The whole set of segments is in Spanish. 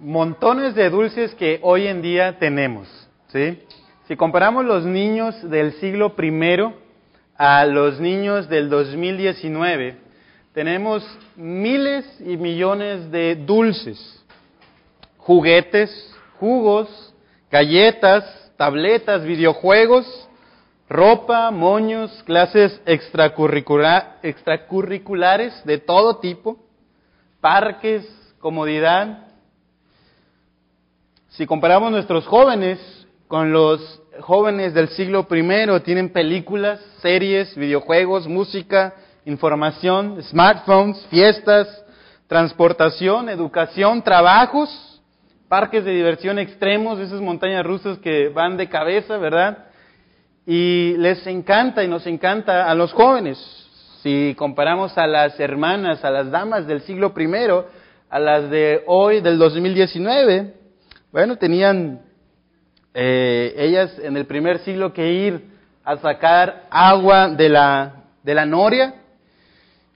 montones de dulces que hoy en día tenemos, ¿sí? Si comparamos los niños del siglo I a los niños del 2019, tenemos miles y millones de dulces, juguetes, jugos, galletas, tabletas, videojuegos, ropa, moños, clases extracurriculares de todo tipo, parques, comodidad. Si comparamos nuestros jóvenes con los jóvenes del siglo I, tienen películas, series, videojuegos, música, información, smartphones, fiestas, transportación, educación, trabajos, parques de diversión extremos, esas montañas rusas que van de cabeza, ¿verdad? Y les encanta y nos encanta a los jóvenes. Si comparamos a las hermanas, a las damas del siglo I, a las de hoy, del 2019, bueno, tenían eh, ellas en el primer siglo que ir a sacar agua de la, de la noria,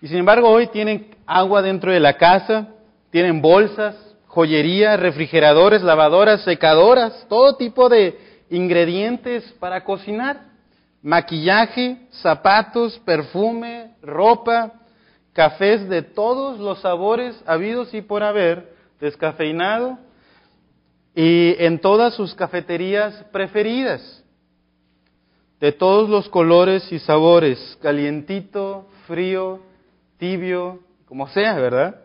y sin embargo hoy tienen agua dentro de la casa, tienen bolsas, joyería, refrigeradores, lavadoras, secadoras, todo tipo de ingredientes para cocinar, maquillaje, zapatos, perfume, ropa, cafés de todos los sabores habidos y por haber, descafeinado, y en todas sus cafeterías preferidas, de todos los colores y sabores, calientito, frío, tibio, como sea, ¿verdad?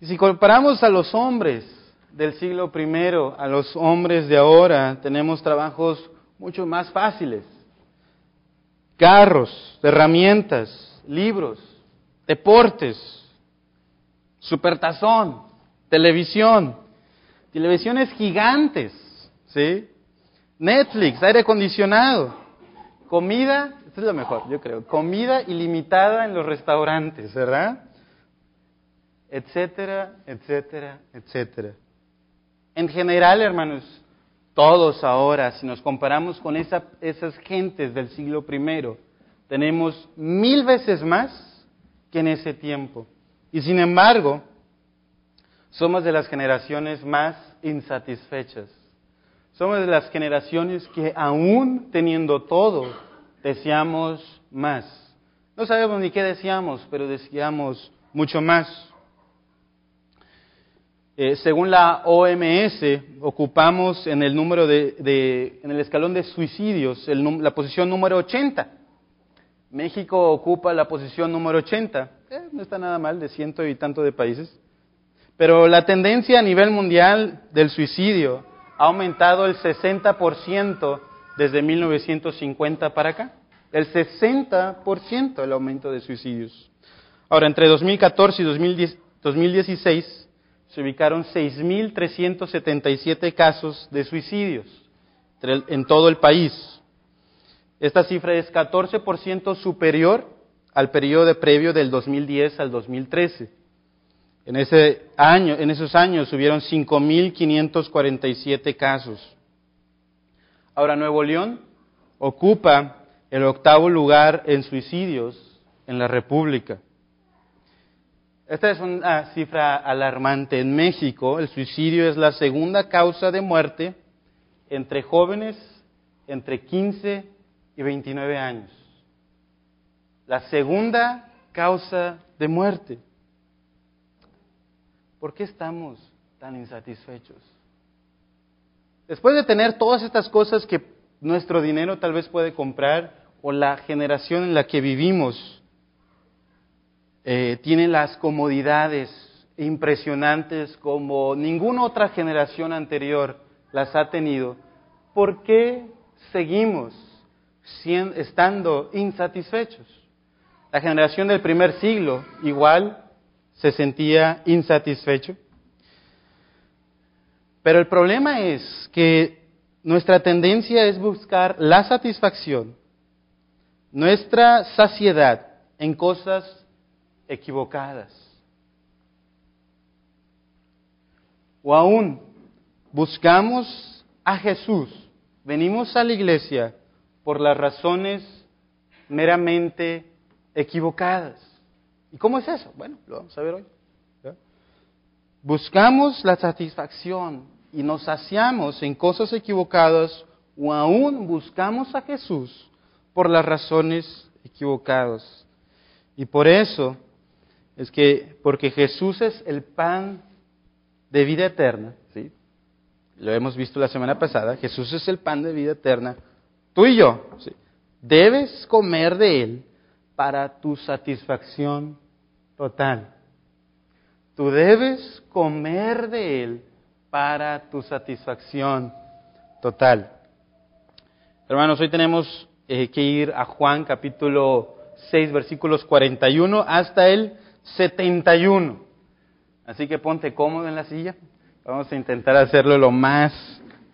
Y si comparamos a los hombres del siglo I a los hombres de ahora, tenemos trabajos mucho más fáciles. Carros, herramientas, libros, deportes, supertazón, televisión, televisiones gigantes, ¿sí? Netflix, aire acondicionado, comida, esto es lo mejor, yo creo, comida ilimitada en los restaurantes, ¿verdad? Etcétera, etcétera, etcétera. En general, hermanos, todos ahora, si nos comparamos con esa, esas gentes del siglo I, tenemos mil veces más que en ese tiempo. Y sin embargo, somos de las generaciones más insatisfechas. Somos de las generaciones que aún teniendo todo, deseamos más. No sabemos ni qué deseamos, pero deseamos mucho más. Eh, según la OMS, ocupamos en el número de, en el escalón de suicidios la posición número 80. México ocupa la posición número 80. Eh, no está nada mal, de ciento y tanto de países. Pero la tendencia a nivel mundial del suicidio ha aumentado el 60% desde 1950 para acá. El 60% el aumento de suicidios. Ahora, entre 2014 y 2016 se ubicaron 6.377 casos de suicidios en todo el país. Esta cifra es 14% superior al periodo previo del 2010 al 2013. En, ese año, en esos años hubieron 5.547 casos. Ahora, Nuevo León ocupa el octavo lugar en suicidios en la República. Esta es una cifra alarmante. En México, el suicidio es la segunda causa de muerte entre jóvenes entre 15 y 29 años. La segunda causa de muerte. ¿Por qué estamos tan insatisfechos? Después de tener todas estas cosas que nuestro dinero tal vez puede comprar o la generación en la que vivimos eh, tiene las comodidades impresionantes como ninguna otra generación anterior las ha tenido, ¿por qué seguimos estando insatisfechos? La generación del primer siglo igual se sentía insatisfecho. Pero el problema es que nuestra tendencia es buscar la satisfacción, nuestra saciedad en cosas equivocadas. O aún buscamos a Jesús, venimos a la iglesia por las razones meramente equivocadas. ¿Y cómo es eso? Bueno, lo vamos a ver hoy. buscamos la satisfacción y nos saciamos en cosas equivocadas o aún buscamos a Jesús por las razones equivocadas. Y por eso es que, porque Jesús es el pan de vida eterna, ¿sí? Lo hemos visto la semana pasada, Jesús es el pan de vida eterna, tú y yo, ¿sí? debes comer de él para tu satisfacción total. Tú debes comer de Él para tu satisfacción total. Hermanos, hoy tenemos eh, que ir a Juan capítulo 6, versículos 41 hasta el 71. Así que ponte cómodo en la silla. Vamos a intentar hacerlo lo más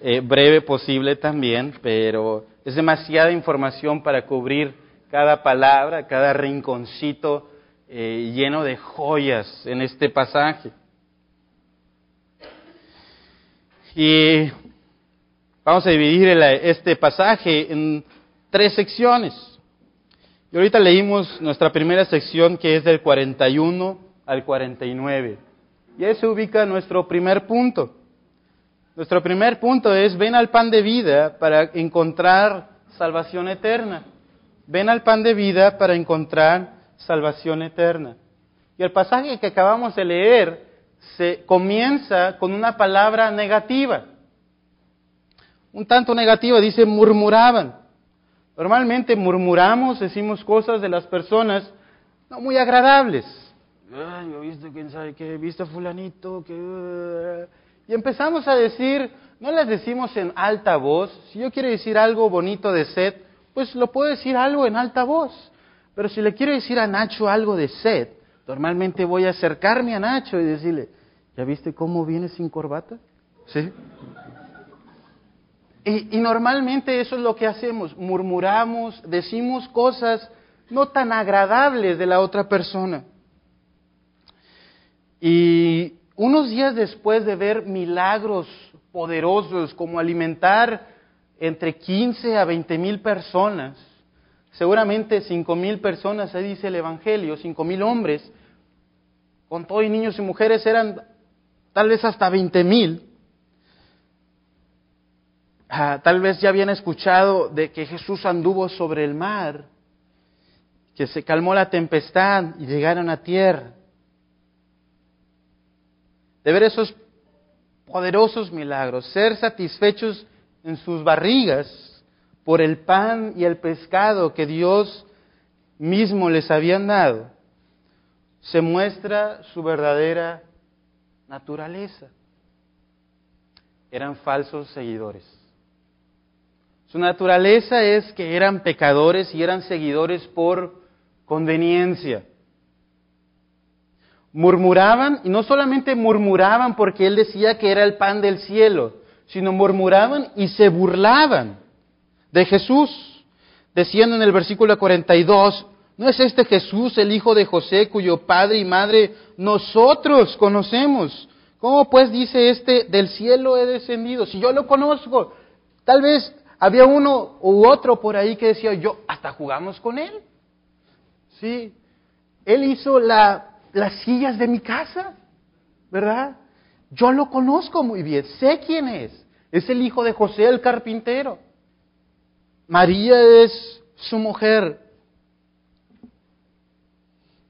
eh, breve posible también, pero es demasiada información para cubrir cada palabra, cada rinconcito eh, lleno de joyas en este pasaje. Y vamos a dividir este pasaje en tres secciones. Y ahorita leímos nuestra primera sección que es del 41 al 49. Y ahí se ubica nuestro primer punto. Nuestro primer punto es, ven al pan de vida para encontrar salvación eterna. Ven al pan de vida para encontrar salvación eterna. Y el pasaje que acabamos de leer se comienza con una palabra negativa. Un tanto negativa, dice murmuraban. Normalmente murmuramos, decimos cosas de las personas no muy agradables. Ay, he visto quién sabe qué, he visto fulanito, que... Y empezamos a decir, no las decimos en alta voz. Si yo quiero decir algo bonito de sed, pues lo puedo decir algo en alta voz. Pero si le quiero decir a Nacho algo de sed, normalmente voy a acercarme a Nacho y decirle, ¿ya viste cómo viene sin corbata? ¿Sí? Y, y, normalmente eso es lo que hacemos, murmuramos, decimos cosas no tan agradables de la otra persona. Y unos días después de ver milagros poderosos como alimentar entre 15 a 20 mil personas, seguramente cinco mil personas, se dice el Evangelio, cinco mil hombres, con todo y niños y mujeres eran tal vez hasta veinte mil. Ah, tal vez ya habían escuchado de que Jesús anduvo sobre el mar, que se calmó la tempestad y llegaron a tierra. De ver esos poderosos milagros, ser satisfechos en sus barrigas, por el pan y el pescado que Dios mismo les habían dado, se muestra su verdadera naturaleza. Eran falsos seguidores. Su naturaleza es que eran pecadores y eran seguidores por conveniencia. Murmuraban, y no solamente murmuraban porque Él decía que era el pan del cielo, sino murmuraban y se burlaban de Jesús. Diciendo en el versículo 42, ¿no es este Jesús el hijo de José cuyo padre y madre nosotros conocemos? ¿Cómo pues dice este, del cielo he descendido? Si yo lo conozco, tal vez había uno u otro por ahí que decía, yo, hasta jugamos con él. Sí, él hizo la, las sillas de mi casa, ¿verdad? Yo lo conozco muy bien, sé quién es. Es el hijo de José el carpintero. María es su mujer,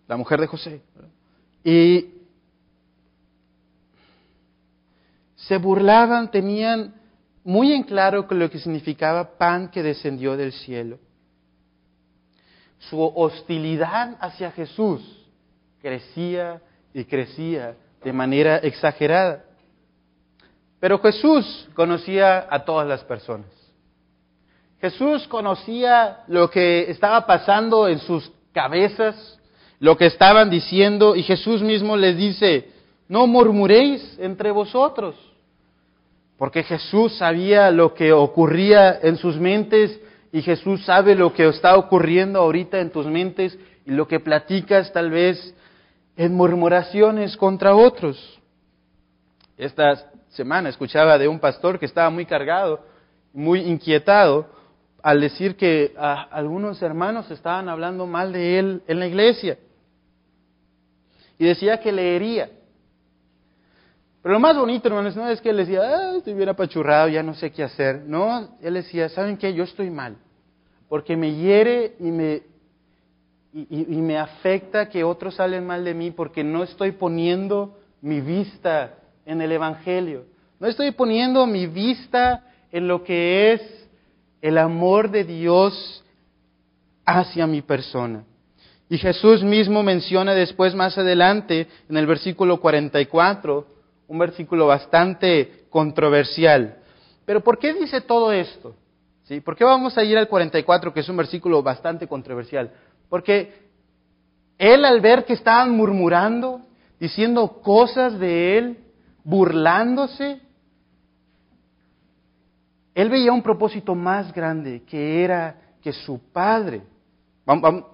la mujer de José. Y se burlaban, tenían muy en claro lo que significaba pan que descendió del cielo. Su hostilidad hacia Jesús crecía y crecía de manera exagerada. Pero Jesús conocía a todas las personas. Jesús conocía lo que estaba pasando en sus cabezas, lo que estaban diciendo, y Jesús mismo les dice, no murmuréis entre vosotros, porque Jesús sabía lo que ocurría en sus mentes y Jesús sabe lo que está ocurriendo ahorita en tus mentes y lo que platicas tal vez en murmuraciones contra otros. Esta semana escuchaba de un pastor que estaba muy cargado, muy inquietado, al decir que algunos hermanos estaban hablando mal de él en la iglesia. Y decía que leería. Pero lo más bonito, hermanos, no es que él decía, ah, estoy bien apachurrado, ya no sé qué hacer. No, él decía, ¿saben qué? Yo estoy mal. Porque me hiere y me, y, me afecta que otros salen mal de mí porque no estoy poniendo mi vista en el Evangelio. No estoy poniendo mi vista en lo que es el amor de Dios hacia mi persona. Y Jesús mismo menciona después más adelante en el versículo 44, un versículo bastante controversial. Pero ¿por qué dice todo esto? ¿Sí? ¿Por qué vamos a ir al 44, que es un versículo bastante controversial? Porque él al ver que estaban murmurando, diciendo cosas de él, burlándose, él veía un propósito más grande, que era que su Padre,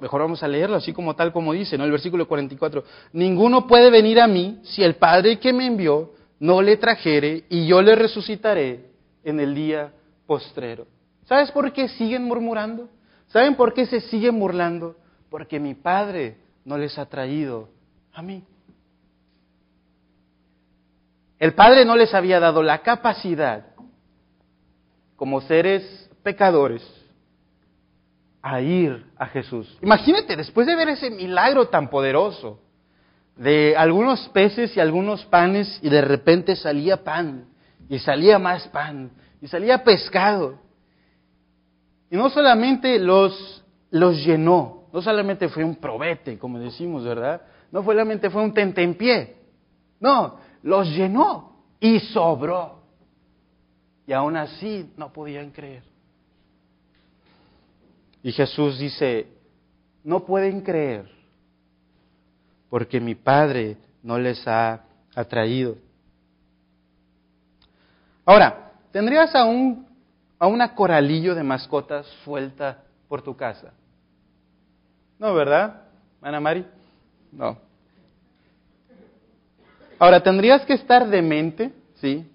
mejor vamos a leerlo así como tal como dice, ¿no? El versículo 44, ninguno puede venir a mí si el Padre que me envió no le trajere y yo le resucitaré en el día postrero. ¿Sabes por qué siguen murmurando? ¿Saben por qué se siguen burlando? Porque mi Padre no les ha traído a mí. El Padre no les había dado la capacidad como seres pecadores a ir a Jesús. Imagínate, después de ver ese milagro tan poderoso de algunos peces y algunos panes y de repente salía pan y salía más pan y salía pescado. Y no solamente los, los llenó, no solamente fue un probete, como decimos, ¿verdad? No solamente fue un tentempié, no, los llenó y sobró. Y aún así no podían creer. Y Jesús dice, no pueden creer porque mi Padre no les ha atraído. Ahora, ¿tendrías a, un, a una coralillo de mascotas suelta por tu casa? No, ¿verdad, Ana Mari? No. Ahora, ¿tendrías que estar demente, sí,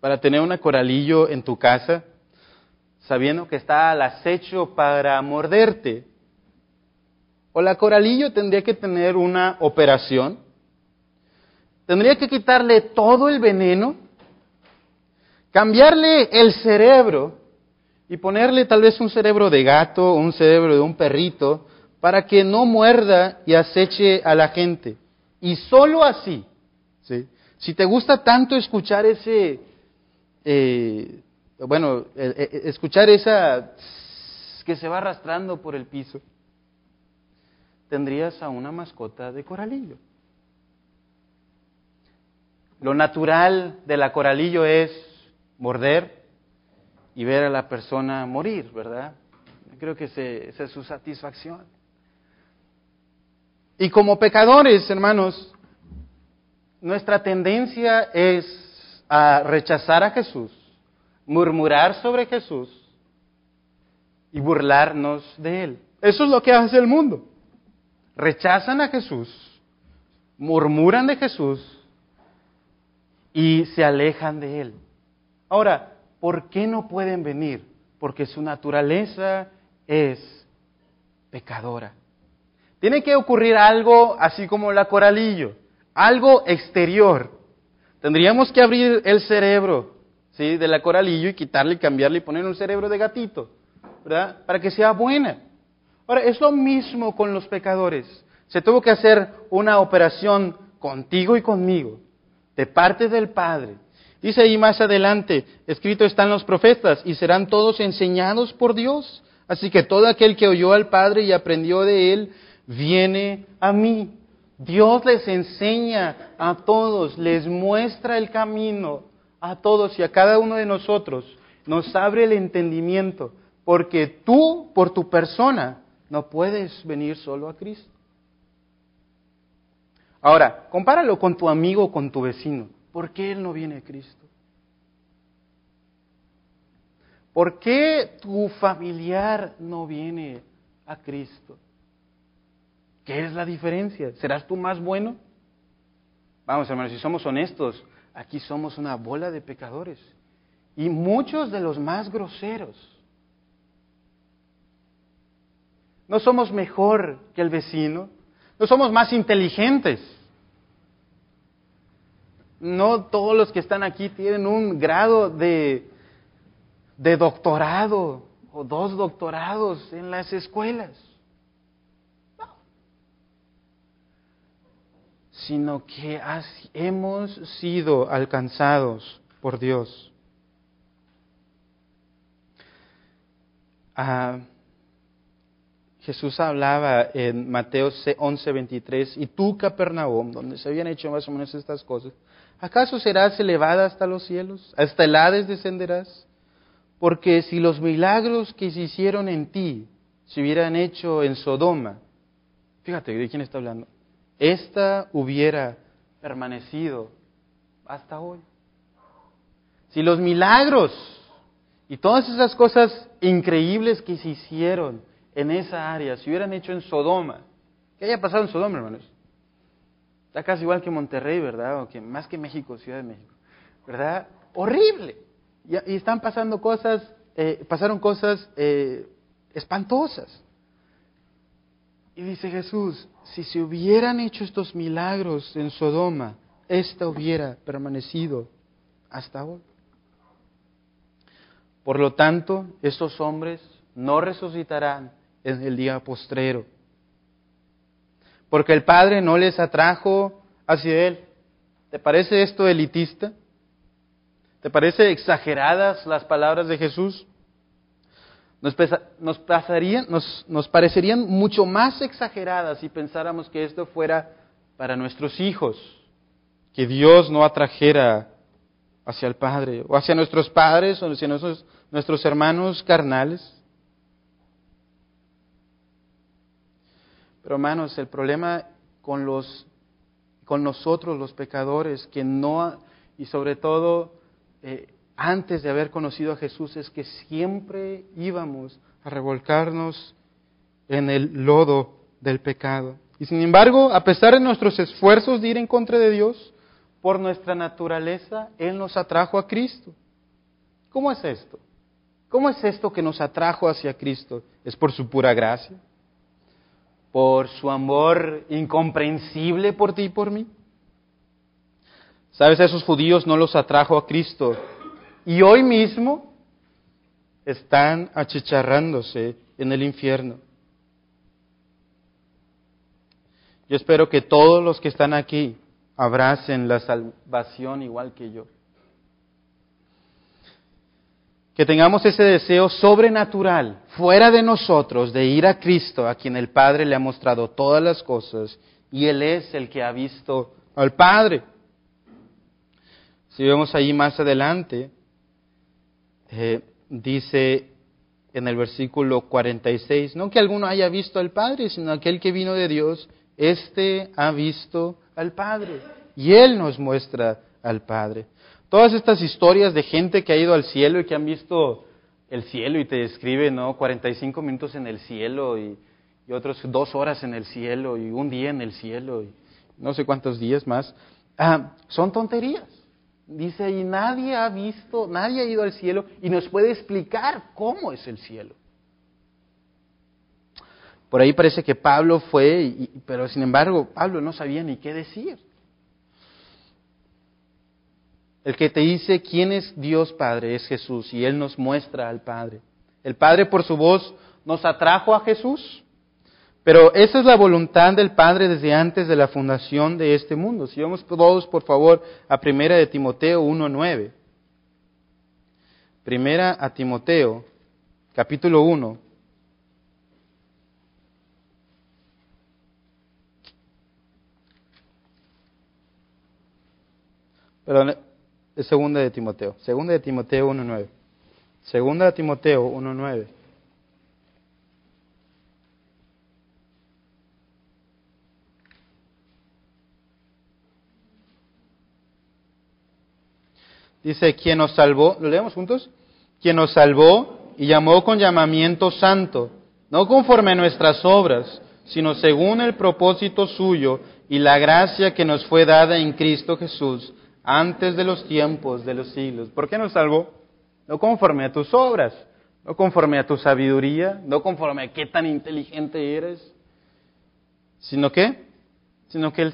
para tener una coralillo en tu casa, sabiendo que está al acecho para morderte. O la coralillo tendría que tener una operación, tendría que quitarle todo el veneno, cambiarle el cerebro y ponerle tal vez un cerebro de gato un cerebro de un perrito para que no muerda y aceche a la gente. Y solo así, ¿sí? si te gusta tanto escuchar ese eh, bueno, eh, eh, escuchar esa que se va arrastrando por el piso, tendrías a una mascota de coralillo. Lo natural de la coralillo es morder y ver a la persona morir, ¿verdad? Creo que esa es su satisfacción. Y como pecadores, hermanos, nuestra tendencia es a rechazar a Jesús, murmurar sobre Jesús y burlarnos de Él. Eso es lo que hace el mundo. Rechazan a Jesús, murmuran de Jesús y se alejan de Él. Ahora, ¿por qué no pueden venir? Porque su naturaleza es pecadora. Tiene que ocurrir algo así como la coralillo, algo exterior Tendríamos que abrir el cerebro ¿sí? de la coralillo y quitarle, y cambiarle y poner un cerebro de gatito, ¿verdad? Para que sea buena. Ahora, es lo mismo con los pecadores. Se tuvo que hacer una operación contigo y conmigo, de parte del Padre. Dice ahí más adelante, escrito están los profetas, y serán todos enseñados por Dios. Así que todo aquel que oyó al Padre y aprendió de él, viene a mí. Dios les enseña a todos, les muestra el camino a todos y a cada uno de nosotros. Nos abre el entendimiento, porque tú, por tu persona, no puedes venir solo a Cristo. Ahora, compáralo con tu amigo o con tu vecino. ¿Por qué él no viene a Cristo? ¿Por qué tu familiar no viene a Cristo? ¿Qué es la diferencia? ¿Serás tú más bueno? Vamos, hermanos, si somos honestos, aquí somos una bola de pecadores. Y muchos de los más groseros. No somos mejor que el vecino, no somos más inteligentes. No todos los que están aquí tienen un grado de, doctorado o dos doctorados en las escuelas. Sino que hemos sido alcanzados por Dios. Ah, Jesús hablaba en Mateo 11, 23, y tú, Capernaum, donde se habían hecho más o menos estas cosas, ¿acaso serás elevada hasta los cielos? ¿Hasta el Hades descenderás? Porque si los milagros que se hicieron en ti se hubieran hecho en Sodoma, fíjate de quién está hablando, esta hubiera permanecido hasta hoy. Si los milagros y todas esas cosas increíbles que se hicieron en esa área, si hubieran hecho en Sodoma, ¿qué haya pasado en Sodoma, hermanos? Está casi igual que Monterrey, ¿verdad? O que más que México, Ciudad de México, ¿verdad? Horrible. Y, están pasando cosas, eh, pasaron cosas eh, espantosas. Y dice Jesús, si se hubieran hecho estos milagros en Sodoma, esta hubiera permanecido hasta hoy. Por lo tanto, estos hombres no resucitarán en el día postrero. Porque el Padre no les atrajo hacia Él. ¿Te parece esto elitista? ¿Te parece exageradas las palabras de Jesús? Nos, nos, pasarían, nos, parecerían mucho más exageradas si pensáramos que esto fuera para nuestros hijos, que Dios no atrajera hacia el Padre, o hacia nuestros padres, o hacia nuestros, nuestros hermanos carnales. Pero hermanos, el problema con los con nosotros los pecadores que no y sobre todo eh, antes de haber conocido a Jesús es que siempre íbamos a revolcarnos en el lodo del pecado. Y sin embargo, a pesar de nuestros esfuerzos de ir en contra de Dios, por nuestra naturaleza, Él nos atrajo a Cristo. ¿Cómo es esto? ¿Cómo es esto que nos atrajo hacia Cristo? ¿Es por su pura gracia? por su amor incomprensible por ti y por mí. Sabes, esos judíos no los atrajo a Cristo y hoy mismo están achicharrándose en el infierno. Yo espero que todos los que están aquí abracen la salvación igual que yo. que tengamos ese deseo sobrenatural, fuera de nosotros, de ir a Cristo, a quien el Padre le ha mostrado todas las cosas, y Él es el que ha visto al Padre. Si vemos ahí más adelante, eh, dice en el versículo 46, no que alguno haya visto al Padre, sino aquel que vino de Dios, éste ha visto al Padre, y Él nos muestra al Padre. Todas estas historias de gente que ha ido al cielo y que han visto el cielo y te describe, ¿no? 45 minutos en el cielo y, otros dos horas en el cielo y un día en el cielo y no sé cuántos días más. Ah, son tonterías. Dice ahí, nadie ha visto, nadie ha ido al cielo y nos puede explicar cómo es el cielo. Por ahí parece que Pablo fue, pero sin embargo Pablo no sabía ni qué decir el que te dice quién es Dios Padre es Jesús y Él nos muestra al Padre. El Padre por su voz nos atrajo a Jesús, pero esa es la voluntad del Padre desde antes de la fundación de este mundo. Si vamos todos, por favor, a Primera de Timoteo 1.9. Primera a Timoteo, capítulo 1. Perdón, es segunda de Timoteo. Segunda de Timoteo 1.9. Segunda de Timoteo 1.9. Dice, quien nos salvó, ¿lo leemos juntos? Quien nos salvó y llamó con llamamiento santo, no conforme a nuestras obras, sino según el propósito suyo y la gracia que nos fue dada en Cristo Jesús antes de los tiempos de los siglos. ¿Por qué nos salvó? No conforme a tus obras, no conforme a tu sabiduría, no conforme a qué tan inteligente eres, sino que, sino que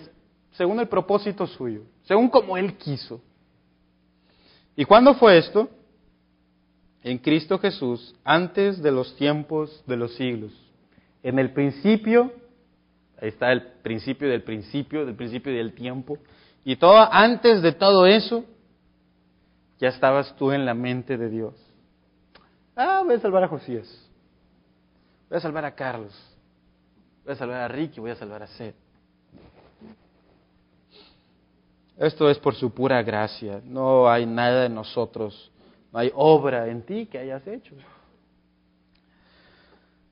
según el propósito suyo, según como Él quiso. ¿Y cuándo fue esto? En Cristo Jesús, antes de los tiempos de los siglos. En el principio, ahí está el principio del principio, del principio del tiempo, y todo antes de todo eso, ya estabas tú en la mente de Dios. Ah, voy a salvar a Josías. Voy a salvar a Carlos. Voy a salvar a Ricky, voy a salvar a Seth. Esto es por su pura gracia. No hay nada en nosotros. No hay obra en ti que hayas hecho.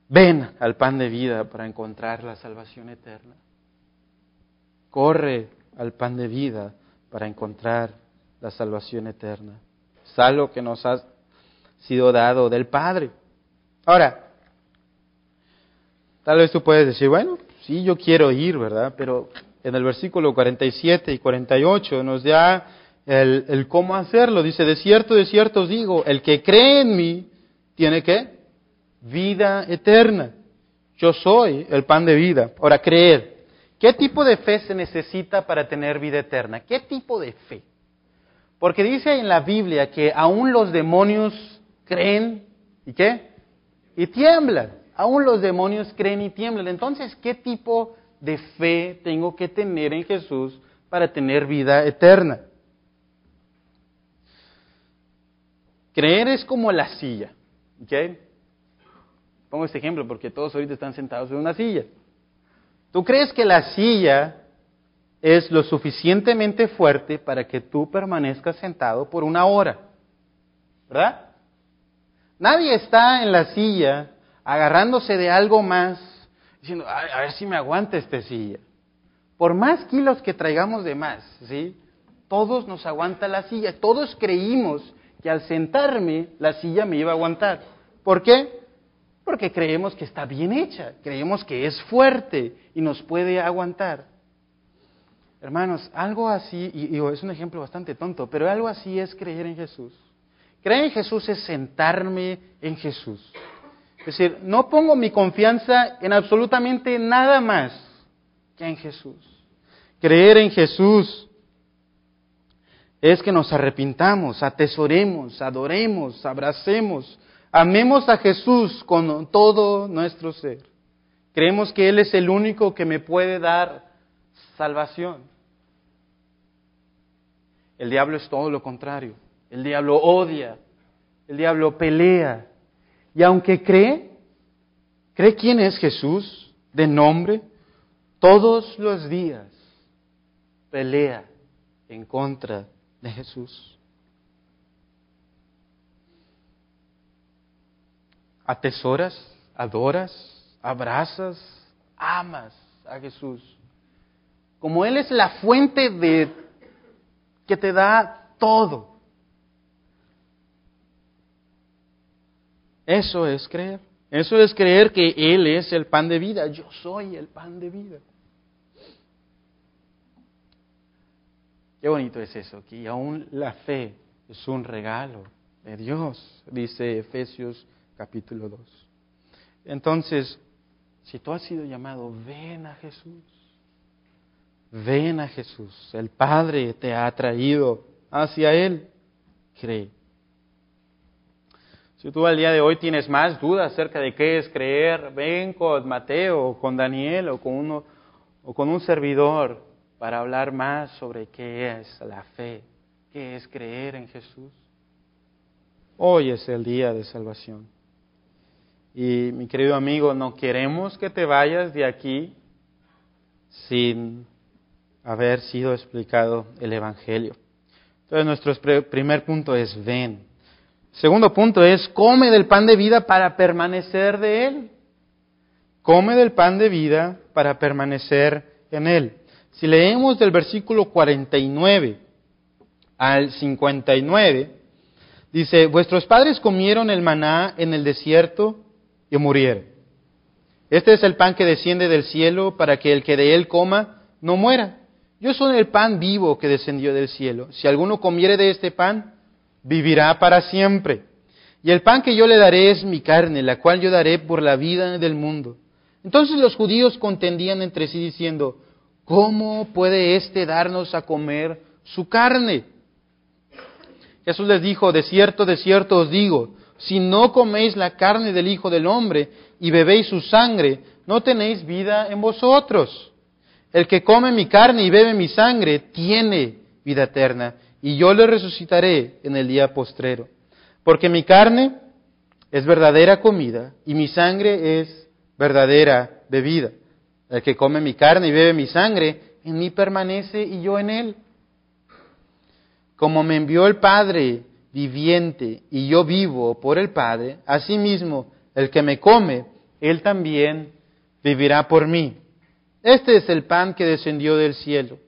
Ven al pan de vida para encontrar la salvación eterna. Corre al pan de vida para encontrar la salvación eterna. Es algo que nos ha sido dado del Padre. Ahora, tal vez tú puedes decir, bueno, sí, yo quiero ir, ¿verdad? Pero en el versículo 47 y 48 nos da el, cómo hacerlo. Dice, de cierto, de cierto os digo, el que cree en mí tiene que vida eterna. Yo soy el pan de vida. Ahora, creer. ¿Qué tipo de fe se necesita para tener vida eterna? ¿Qué tipo de fe? Porque dice en la Biblia que aún los demonios creen y qué? Y tiemblan. Aún los demonios creen y tiemblan. Entonces, ¿qué tipo de fe tengo que tener en Jesús para tener vida eterna. Creer es como la silla. ¿ok? Pongo este ejemplo porque todos ahorita están sentados en una silla. ¿Tú crees que la silla es lo suficientemente fuerte para que tú permanezcas sentado por una hora? ¿Verdad? Nadie está en la silla agarrándose de algo más diciendo, a, ver si me aguanta esta silla. Por más kilos que traigamos de más, ¿sí? Todos nos aguanta la silla. Todos creímos que al sentarme la silla me iba a aguantar. ¿Por qué? Porque creemos que está bien hecha, creemos que es fuerte y nos puede aguantar. Hermanos, algo así, y, y, es un ejemplo bastante tonto, pero algo así es creer en Jesús. Creer en Jesús es sentarme en Jesús. Es decir, no pongo mi confianza en absolutamente nada más que en Jesús. Creer en Jesús es que nos arrepintamos, atesoremos, adoremos, abracemos, amemos a Jesús con todo nuestro ser. Creemos que Él es el único que me puede dar salvación. El diablo es todo lo contrario. El diablo odia, el diablo pelea, y aunque cree, cree quién es Jesús de nombre, todos los días pelea en contra de Jesús. Atesoras, adoras, abrazas, amas a Jesús. Como Él es la fuente de que te da todo. Eso es creer. Eso es creer que Él es el pan de vida. Yo soy el pan de vida. Qué bonito es eso, que aún la fe es un regalo de Dios, dice Efesios capítulo 2. Entonces, si tú has sido llamado, ven a Jesús. Ven a Jesús. El Padre te ha traído hacia Él. Cree. Si tú al día de hoy tienes más dudas acerca de qué es creer, ven con Mateo o con Daniel o con, uno, o con un servidor para hablar más sobre qué es la fe, qué es creer en Jesús. Hoy es el día de salvación. Y mi querido amigo, no queremos que te vayas de aquí sin haber sido explicado el Evangelio. Entonces nuestro primer punto es ven. Segundo punto es, come del pan de vida para permanecer de él. Come del pan de vida para permanecer en él. Si leemos del versículo 49 al 59, dice, vuestros padres comieron el maná en el desierto y murieron. Este es el pan que desciende del cielo para que el que de él coma no muera. Yo soy el pan vivo que descendió del cielo. Si alguno comiere de este pan, vivirá para siempre. Y el pan que yo le daré es mi carne, la cual yo daré por la vida del mundo. Entonces los judíos contendían entre sí diciendo, ¿cómo puede éste darnos a comer su carne. Jesús les dijo, de cierto, de cierto os digo, si no coméis la carne del Hijo del Hombre y bebéis su sangre, no tenéis vida en vosotros. El que come mi carne y bebe mi sangre tiene vida eterna, y yo le resucitaré en el día postrero. Porque mi carne es verdadera comida y mi sangre es verdadera bebida. El que come mi carne y bebe mi sangre, en mí permanece y yo en él. Como me envió el Padre viviente y yo vivo por el Padre, asimismo el que me come, él también vivirá por mí. Este es el pan que descendió del cielo,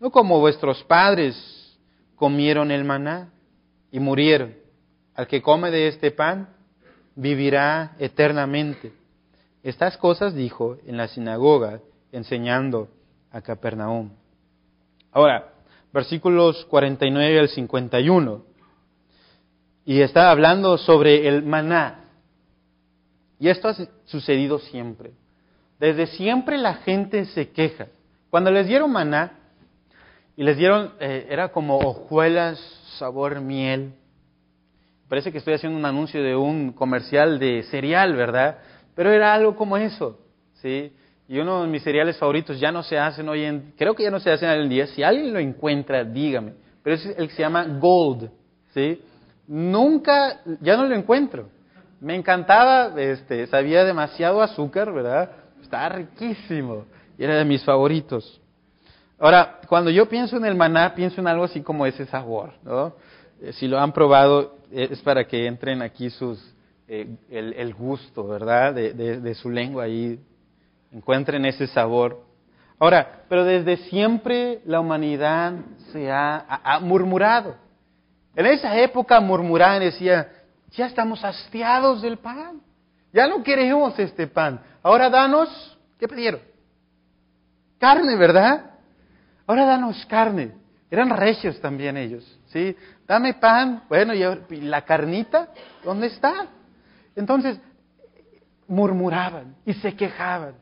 no como vuestros padres comieron el maná y murieron. Al que come de este pan vivirá eternamente. Estas cosas dijo en la sinagoga, enseñando a Capernaum. Ahora, versículos 49 al 51. Y está hablando sobre el maná. Y esto ha sucedido siempre. Desde siempre la gente se queja. Cuando les dieron maná, y les dieron, eh, era como hojuelas, sabor miel. Parece que estoy haciendo un anuncio de un comercial de cereal, ¿verdad? Pero era algo como eso, ¿sí? Y uno de mis cereales favoritos ya no se hacen hoy en, creo que ya no se hacen hoy día. Si alguien lo encuentra, dígame. Pero es el que se llama Gold, ¿sí? Nunca, ya no lo encuentro. Me encantaba, este, sabía demasiado azúcar, ¿verdad? Estaba riquísimo y era de mis favoritos. Ahora, cuando yo pienso en el maná, pienso en algo así como ese sabor, ¿no? Eh, si lo han probado, eh, es para que entren aquí sus, eh, el, gusto, ¿verdad? De, de, su lengua ahí, encuentren ese sabor. Ahora, pero desde siempre la humanidad se ha, ha murmurado. En esa época murmuraban y decía, ya estamos hastiados del pan, ya no queremos este pan. Ahora danos, ¿qué pidieron? Carne, ¿verdad? Ahora danos carne. Eran recios también ellos, ¿sí? Dame pan, bueno, y la carnita, ¿dónde está? Entonces, murmuraban y se quejaban.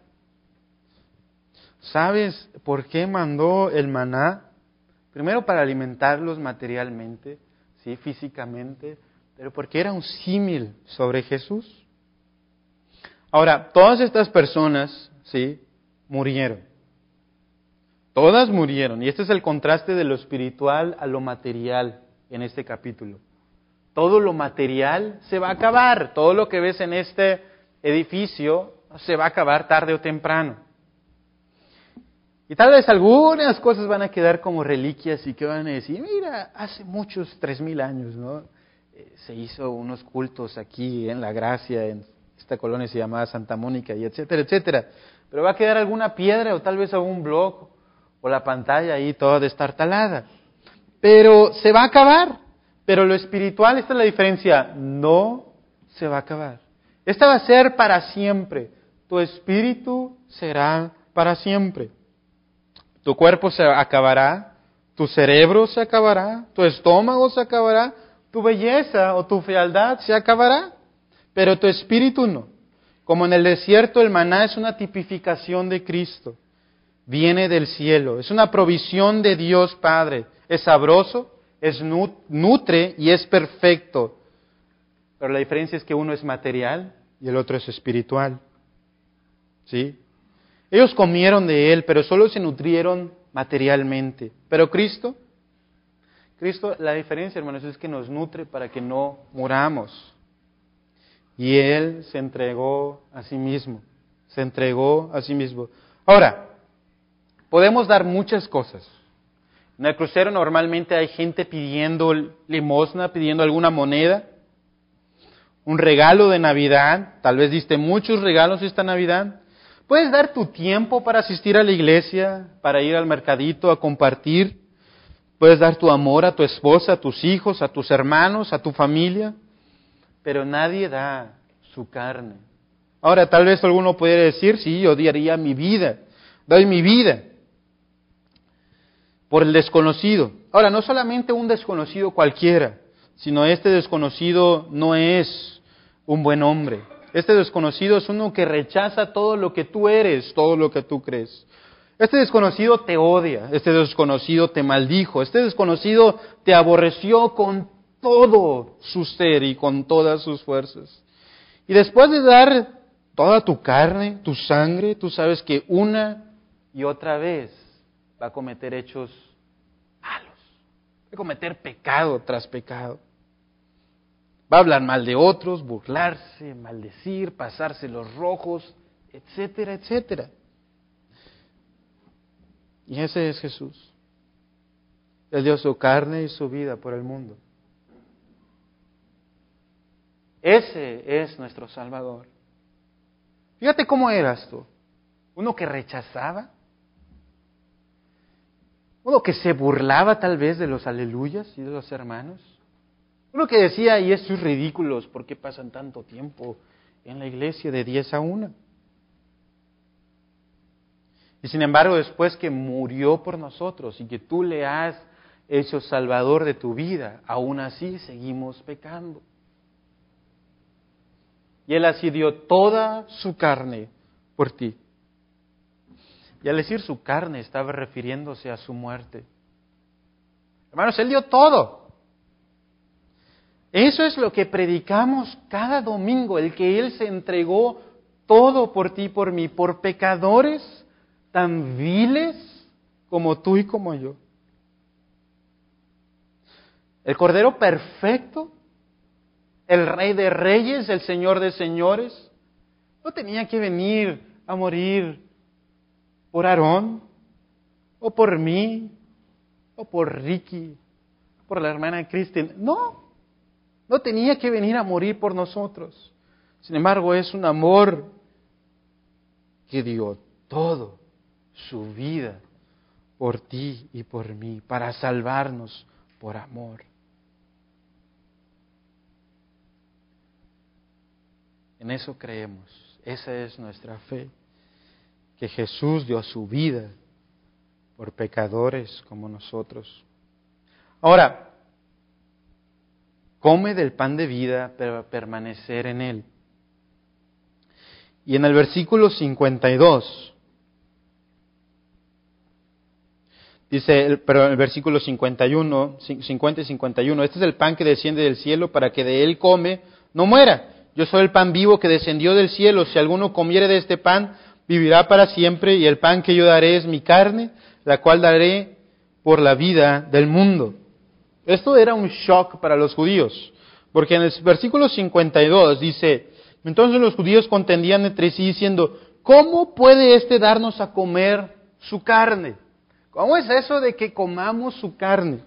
¿Sabes por qué mandó el maná? Primero para alimentarlos materialmente, ¿sí? físicamente, pero porque era un símil sobre Jesús. Ahora, todas estas personas, ¿sí? Murieron. Todas murieron. Y este es el contraste de lo espiritual a lo material en este capítulo. Todo lo material se va a acabar. Todo lo que ves en este edificio se va a acabar tarde o temprano. Y tal vez algunas cosas van a quedar como reliquias y que van a decir, mira, hace muchos, tres mil años, ¿no? Eh, se hizo unos cultos aquí en La Gracia, en esta colonia se llamaba Santa Mónica y etcétera, etcétera. Pero va a quedar alguna piedra o tal vez algún blog o la pantalla ahí toda destartalada. Pero se va a acabar. Pero lo espiritual, esta es la diferencia, no se va a acabar. Esta va a ser para siempre. Tu espíritu será para siempre. Tu cuerpo se acabará, tu cerebro se acabará, tu estómago se acabará, tu belleza o tu fealdad se acabará pero tu espíritu no. Como en el desierto el maná es una tipificación de Cristo, viene del cielo, es una provisión de Dios Padre, es sabroso, es nutre y es perfecto. Pero la diferencia es que uno es material y el otro es espiritual. ¿Sí? Ellos comieron de él, pero solo se nutrieron materialmente. Pero Cristo, Cristo, la diferencia, hermanos, es que nos nutre para que no muramos. Y Él se entregó a sí mismo, se entregó a sí mismo. Ahora, podemos dar muchas cosas. En el crucero normalmente hay gente pidiendo limosna, pidiendo alguna moneda, un regalo de Navidad, tal vez diste muchos regalos esta Navidad. Puedes dar tu tiempo para asistir a la iglesia, para ir al mercadito a compartir. Puedes dar tu amor a tu esposa, a tus hijos, a tus hermanos, a tu familia pero nadie da su carne. Ahora, tal vez alguno pudiera decir, sí, yo daría mi vida, doy mi vida por el desconocido. Ahora, no solamente un desconocido cualquiera, sino este desconocido no es un buen hombre. Este desconocido es uno que rechaza todo lo que tú eres, todo lo que tú crees. Este desconocido te odia, este desconocido te maldijo, este desconocido te aborreció con todo su ser y con todas sus fuerzas. Y después de dar toda tu carne, tu sangre, tú sabes que una y otra vez va a cometer hechos malos, va a cometer pecado tras pecado. Va a hablar mal de otros, burlarse, maldecir, pasarse los rojos, etcétera, etcétera. Y ese es Jesús. Él dio su carne y su vida por el mundo. Ese es nuestro Salvador. Fíjate cómo eras tú. Uno que rechazaba. Uno que se burlaba tal vez de los aleluyas y de los hermanos. Uno que decía, y estos ridículos, ¿por qué pasan tanto tiempo en la iglesia de 10 a 1? Y sin embargo, después que murió por nosotros y que tú le has hecho salvador de tu vida, aún así seguimos pecando. Y Él así dio toda su carne por ti. Y al decir su carne estaba refiriéndose a su muerte. Hermanos, Él dio todo. Eso es lo que predicamos cada domingo, el que Él se entregó todo por ti y por mí, por pecadores tan viles como tú y como yo. El Cordero perfecto el rey de reyes, el señor de señores, no tenía que venir a morir por Aarón, o por mí, o por Ricky, por la hermana Kristen. No, no tenía que venir a morir por nosotros. Sin embargo, es un amor que dio todo, su vida, por ti y por mí, para salvarnos por amor. En eso creemos. Esa es nuestra fe. Que Jesús dio su vida por pecadores como nosotros. Ahora, come del pan de vida para permanecer en él. Y en el versículo 52, dice, pero en el versículo 51, 50 y 51, este es el pan que desciende del cielo para que de él come, no muera. Yo soy el pan vivo que descendió del cielo. Si alguno comiere de este pan, vivirá para siempre. Y el pan que yo daré es mi carne, la cual daré por la vida del mundo. Esto era un shock para los judíos, porque en el versículo 52 dice, entonces los judíos contendían entre sí diciendo, ¿cómo puede éste darnos a comer su carne? ¿Cómo es eso de que comamos su carne?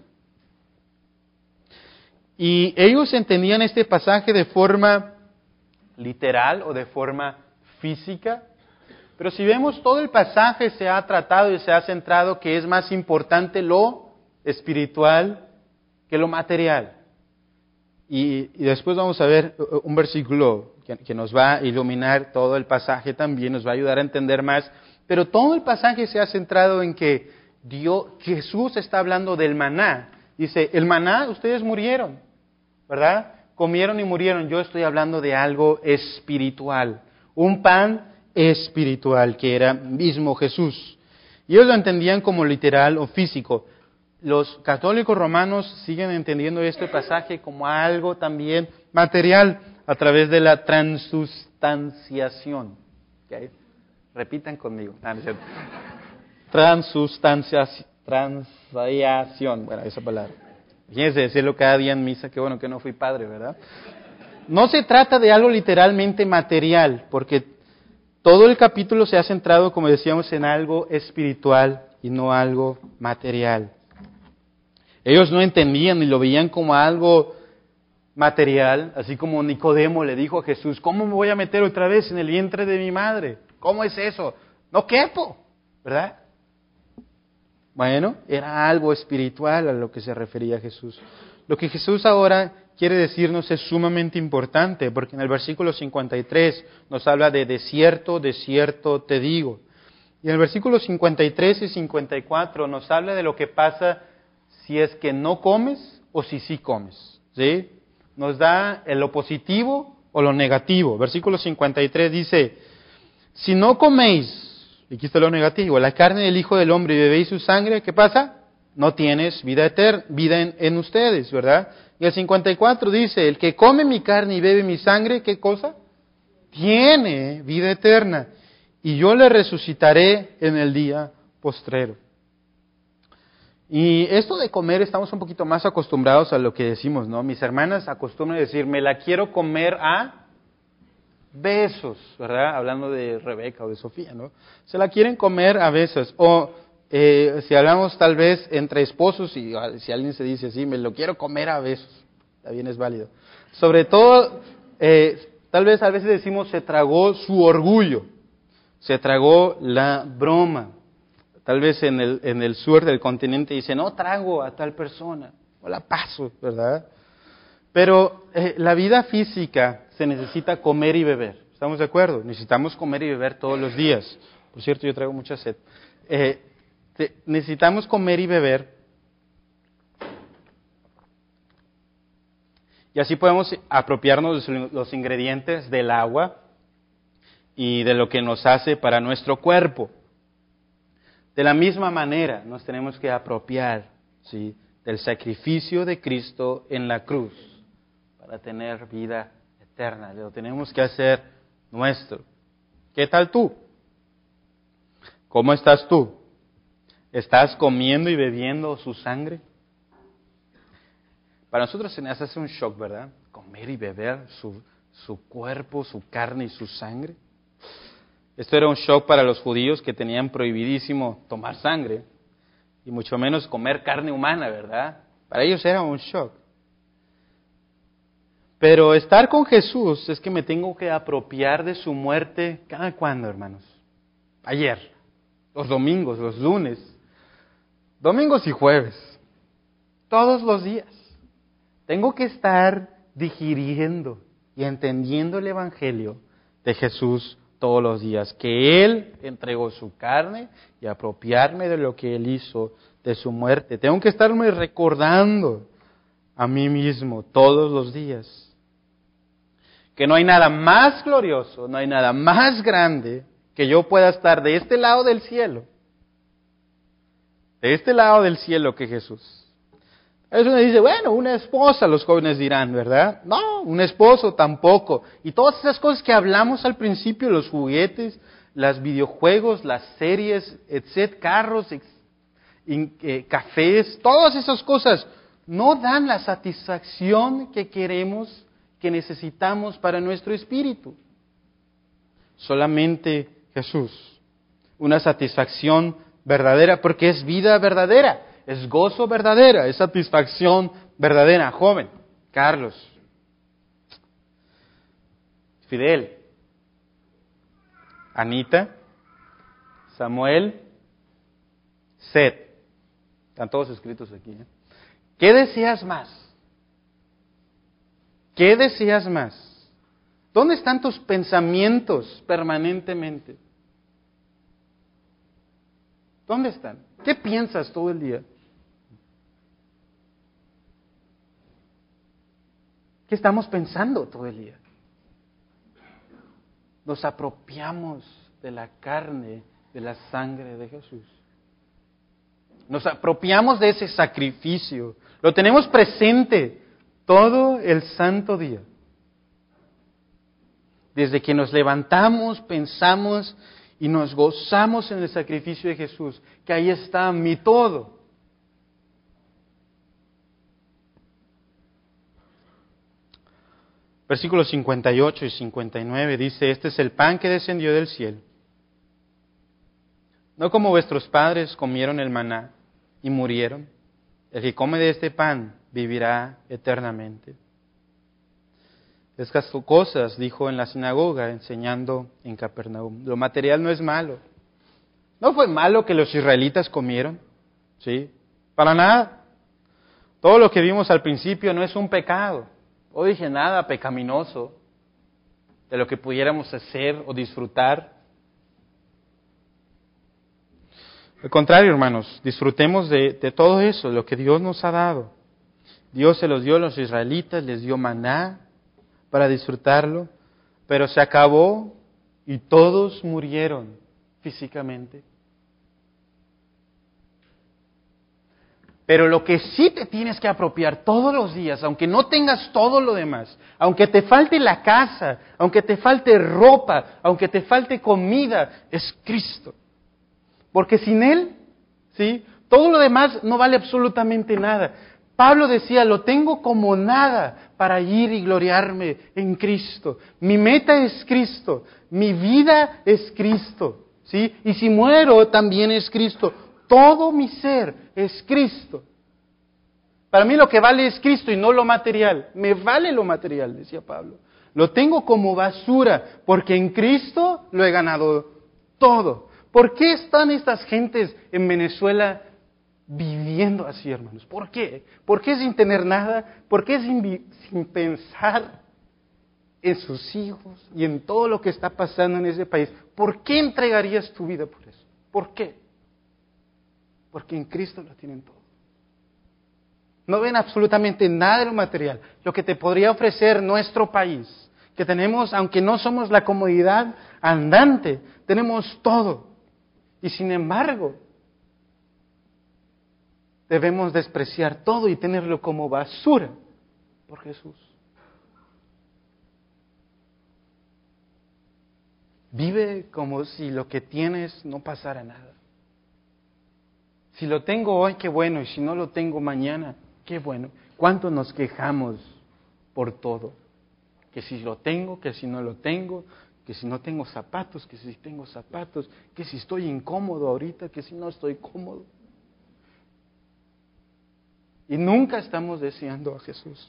Y ellos entendían este pasaje de forma literal o de forma física. Pero si vemos todo el pasaje se ha tratado y se ha centrado que es más importante lo espiritual que lo material. Y, después vamos a ver un versículo que, que, nos va a iluminar todo el pasaje también, nos va a ayudar a entender más. Pero todo el pasaje se ha centrado en que Dios, Jesús está hablando del maná. Dice, el maná ustedes murieron, ¿verdad? comieron y murieron. Yo estoy hablando de algo espiritual, un pan espiritual que era mismo Jesús. Y ellos lo entendían como literal o físico. Los católicos romanos siguen entendiendo este pasaje como algo también material a través de la transustanciación. Repitan conmigo. Ah, transustanciación. Bueno, esa palabra. Fíjense decirlo cada día en misa, qué bueno que no fui padre, ¿verdad? No se trata de algo literalmente material, porque todo el capítulo se ha centrado, como decíamos, en algo espiritual y no algo material. Ellos no entendían ni lo veían como algo material, así como Nicodemo le dijo a Jesús, ¿cómo me voy a meter otra vez en el vientre de mi madre? ¿Cómo es eso? No quepo, ¿verdad? Bueno, era algo espiritual a lo que se refería Jesús. Lo que Jesús ahora quiere decirnos es sumamente importante, porque en el versículo 53 nos habla de desierto, desierto te digo. Y en el versículo 53 y 54 nos habla de lo que pasa si es que no comes o si sí comes. ¿sí? Nos da lo positivo o lo negativo. Versículo 53 dice, si no coméis Y aquí está lo negativo. La carne del Hijo del Hombre y bebéis su sangre, ¿qué pasa? No tienes vida eterna, vida en, ustedes, ¿verdad? Y el 54 dice, el que come mi carne y bebe mi sangre, ¿qué cosa? Tiene vida eterna. Y yo le resucitaré en el día postrero. Y esto de comer estamos un poquito más acostumbrados a lo que decimos, ¿no? Mis hermanas acostumbran a decir, me la quiero comer a besos, ¿verdad? Hablando de Rebeca o de Sofía, ¿no? Se la quieren comer a besos. O eh, si hablamos tal vez entre esposos y ah, si alguien se dice así, me lo quiero comer a besos, también es válido. Sobre todo, eh, tal vez a veces decimos se tragó su orgullo, se tragó la broma. Tal vez en el, en el sur del continente dice, no trago a tal persona, o la paso, ¿verdad? Pero eh, la vida física se necesita comer y beber. ¿Estamos de acuerdo? Necesitamos comer y beber todos los días. Por cierto, yo traigo mucha sed. Necesitamos comer y beber. Y así podemos apropiarnos de los ingredientes del agua y de lo que nos hace para nuestro cuerpo. De la misma manera nos tenemos que apropiar ¿sí? del sacrificio de Cristo en la cruz para tener vida eterna. Lo tenemos que hacer nuestro. ¿Qué tal tú? ¿Cómo estás tú? ¿Estás comiendo y bebiendo su sangre? Para nosotros se nos hace un shock, ¿verdad? Comer y beber su, su cuerpo, su carne y su sangre. Esto era un shock para los judíos que tenían prohibidísimo tomar sangre y mucho menos comer carne humana, ¿verdad? Para ellos era un shock. Pero estar con Jesús es que me tengo que apropiar de su muerte cada cuando, hermanos. Ayer, los domingos, los lunes, domingos y jueves, todos los días. Tengo que estar digiriendo y entendiendo el Evangelio de Jesús todos los días, que Él entregó su carne y apropiarme de lo que Él hizo, de su muerte. Tengo que estarme recordando a mí mismo todos los días que no hay nada más glorioso, no hay nada más grande que yo pueda estar de este lado del cielo, de este lado del cielo que Jesús. Eso me dice, bueno, una esposa, los jóvenes dirán, ¿verdad? No, un esposo tampoco. Y todas esas cosas que hablamos al principio, los juguetes, los videojuegos, las series, etc., carros, eh, cafés, todas esas cosas no dan la satisfacción que queremos que necesitamos para nuestro espíritu. Solamente Jesús. Una satisfacción verdadera, porque es vida verdadera, es gozo verdadera, es satisfacción verdadera. Joven, Carlos, Fidel, Anita, Samuel, Seth. Están todos escritos aquí. ¿eh? ¿Qué deseas más? ¿Qué deseas más? ¿Dónde están tus pensamientos permanentemente? ¿Dónde están? ¿Qué piensas todo el día? ¿Qué estamos pensando todo el día? Nos apropiamos de la carne, de la sangre de Jesús. Nos apropiamos de ese sacrificio. Lo tenemos presente todo el santo día. Desde que nos levantamos, pensamos y nos gozamos en el sacrificio de Jesús, que ahí está mi todo. Versículos 58 y 59 dice, este es el pan que descendió del cielo. No como vuestros padres comieron el maná y murieron. El que come de este pan vivirá eternamente. Estas cosas dijo en la sinagoga, enseñando en Capernaum. Lo material no es malo. No fue malo que los israelitas comieron, ¿sí? Para nada. Todo lo que vimos al principio no es un pecado. No dije nada pecaminoso de lo que pudiéramos hacer o disfrutar. Al contrario, hermanos, disfrutemos de, de todo eso, lo que Dios nos ha dado. Dios se los dio a los israelitas, les dio maná para disfrutarlo, pero se acabó y todos murieron físicamente. Pero lo que sí te tienes que apropiar todos los días, aunque no tengas todo lo demás, aunque te falte la casa, aunque te falte ropa, aunque te falte comida, es Cristo. Porque sin Él, ¿sí? Todo lo demás no vale absolutamente nada. Pablo decía, lo tengo como nada para ir y gloriarme en Cristo. Mi meta es Cristo, mi vida es Cristo, ¿sí? Y si muero también es Cristo. Todo mi ser es Cristo. Para mí lo que vale es Cristo y no lo material. Me vale lo material, decía Pablo. Lo tengo como basura porque en Cristo lo he ganado todo. ¿Por qué están estas gentes en Venezuela viviendo así, hermanos? ¿Por qué? ¿Por qué sin tener nada? ¿Por qué sin, pensar en sus hijos y en todo lo que está pasando en ese país? ¿Por qué entregarías tu vida por eso? ¿Por qué? Porque en Cristo lo tienen todo. No ven absolutamente nada de lo material. Lo que te podría ofrecer nuestro país, que tenemos, aunque no somos la comodidad andante, tenemos todo. Y sin embargo, debemos despreciar todo y tenerlo como basura por Jesús. Vive como si lo que tienes no pasara nada. Si lo tengo hoy, qué bueno, y si no lo tengo mañana, qué bueno. ¿Cuánto nos quejamos por todo? Que si lo tengo, que si no lo tengo, que si no tengo zapatos, que si tengo zapatos, que si estoy incómodo ahorita, que si no estoy cómodo. Y nunca estamos deseando a Jesús,